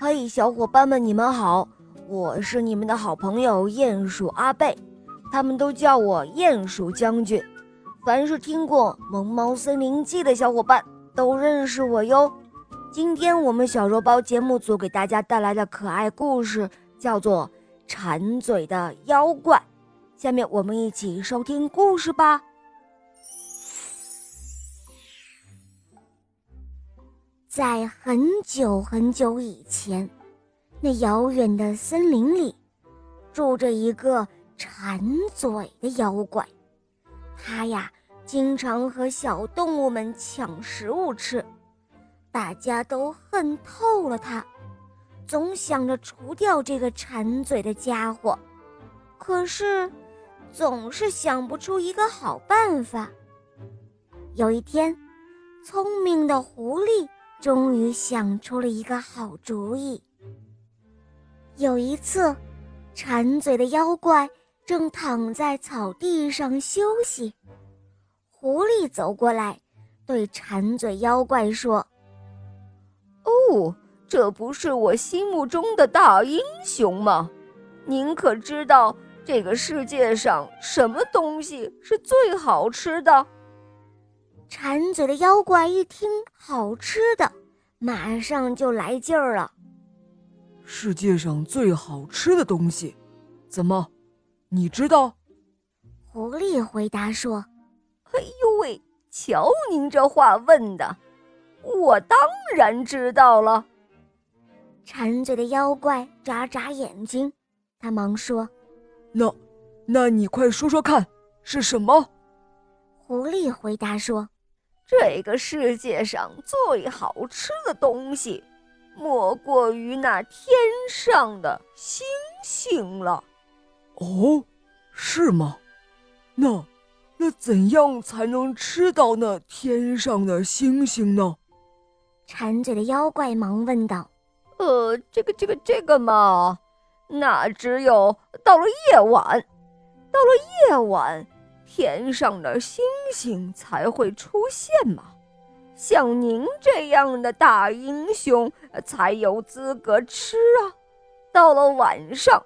嘿，小伙伴们，你们好！我是你们的好朋友鼹鼠阿贝，他们都叫我鼹鼠将军。凡是听过《萌猫森林记》的小伙伴都认识我哟。今天我们小肉包节目组给大家带来的可爱故事叫做《馋嘴的妖怪》，下面我们一起收听故事吧。在很久很久以前，那遥远的森林里，住着一个馋嘴的妖怪。他呀，经常和小动物们抢食物吃，大家都恨透了他，总想着除掉这个馋嘴的家伙，可是总是想不出一个好办法。有一天，聪明的狐狸。终于想出了一个好主意。有一次，馋嘴的妖怪正躺在草地上休息，狐狸走过来，对馋嘴妖怪说：“哦，这不是我心目中的大英雄吗？您可知道这个世界上什么东西是最好吃的？”馋嘴的妖怪一听好吃的，马上就来劲儿了。世界上最好吃的东西，怎么，你知道？狐狸回答说：“哎呦喂，瞧您这话问的，我当然知道了。”馋嘴的妖怪眨眨眼睛，他忙说：“那，那你快说说看，是什么？”狐狸回答说。这个世界上最好吃的东西，莫过于那天上的星星了。哦，是吗？那，那怎样才能吃到那天上的星星呢？馋嘴的妖怪忙问道：“呃，这个，这个，这个嘛，那只有到了夜晚，到了夜晚。”天上的星星才会出现吗？像您这样的大英雄才有资格吃啊！到了晚上，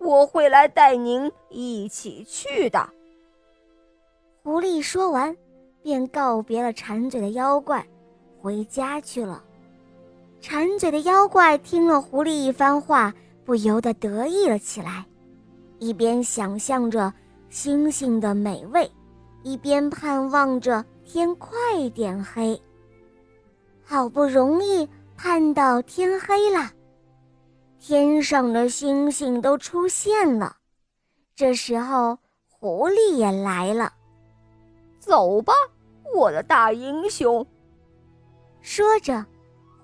我会来带您一起去的。狐狸说完，便告别了馋嘴的妖怪，回家去了。馋嘴的妖怪听了狐狸一番话，不由得得意了起来，一边想象着。星星的美味，一边盼望着天快点黑。好不容易盼到天黑了，天上的星星都出现了。这时候，狐狸也来了。走吧，我的大英雄。说着，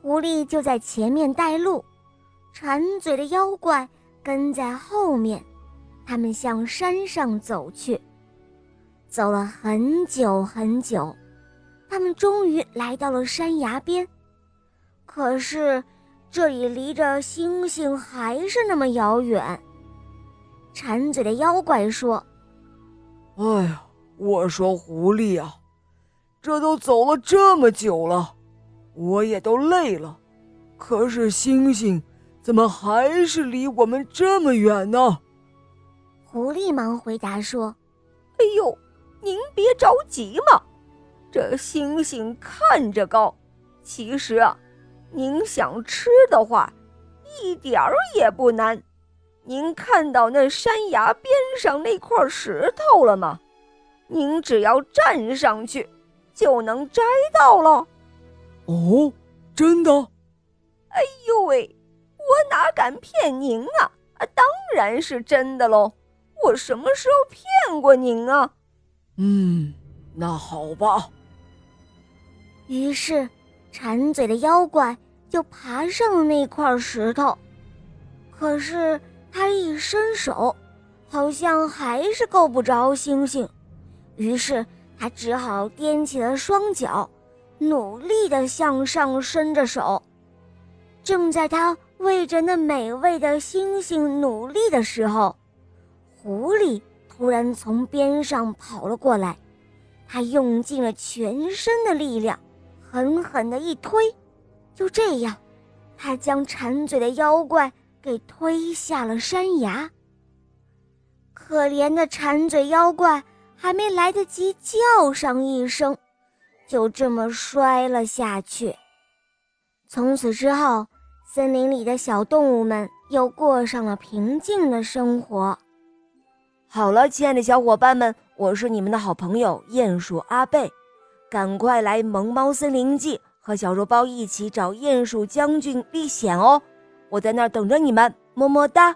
狐狸就在前面带路，馋嘴的妖怪跟在后面。他们向山上走去，走了很久很久，他们终于来到了山崖边。可是，这里离着星星还是那么遥远。馋嘴的妖怪说：“哎呀，我说狐狸啊，这都走了这么久了，我也都累了，可是星星怎么还是离我们这么远呢？”狐狸忙回答说：“哎呦，您别着急嘛，这星星看着高，其实啊，您想吃的话，一点儿也不难。您看到那山崖边上那块石头了吗？您只要站上去，就能摘到了。”哦，真的？哎呦喂，我哪敢骗您啊！啊，当然是真的喽。我什么时候骗过您啊？嗯，那好吧。于是，馋嘴的妖怪就爬上了那块石头。可是他一伸手，好像还是够不着星星。于是他只好踮起了双脚，努力地向上伸着手。正在他为着那美味的星星努力的时候，狐狸突然从边上跑了过来，他用尽了全身的力量，狠狠地一推，就这样，他将馋嘴的妖怪给推下了山崖。可怜的馋嘴妖怪还没来得及叫上一声，就这么摔了下去。从此之后，森林里的小动物们又过上了平静的生活。好了，亲爱的小伙伴们，我是你们的好朋友鼹鼠阿贝，赶快来《萌猫森林记》和小肉包一起找鼹鼠将军历险哦！我在那儿等着你们，么么哒。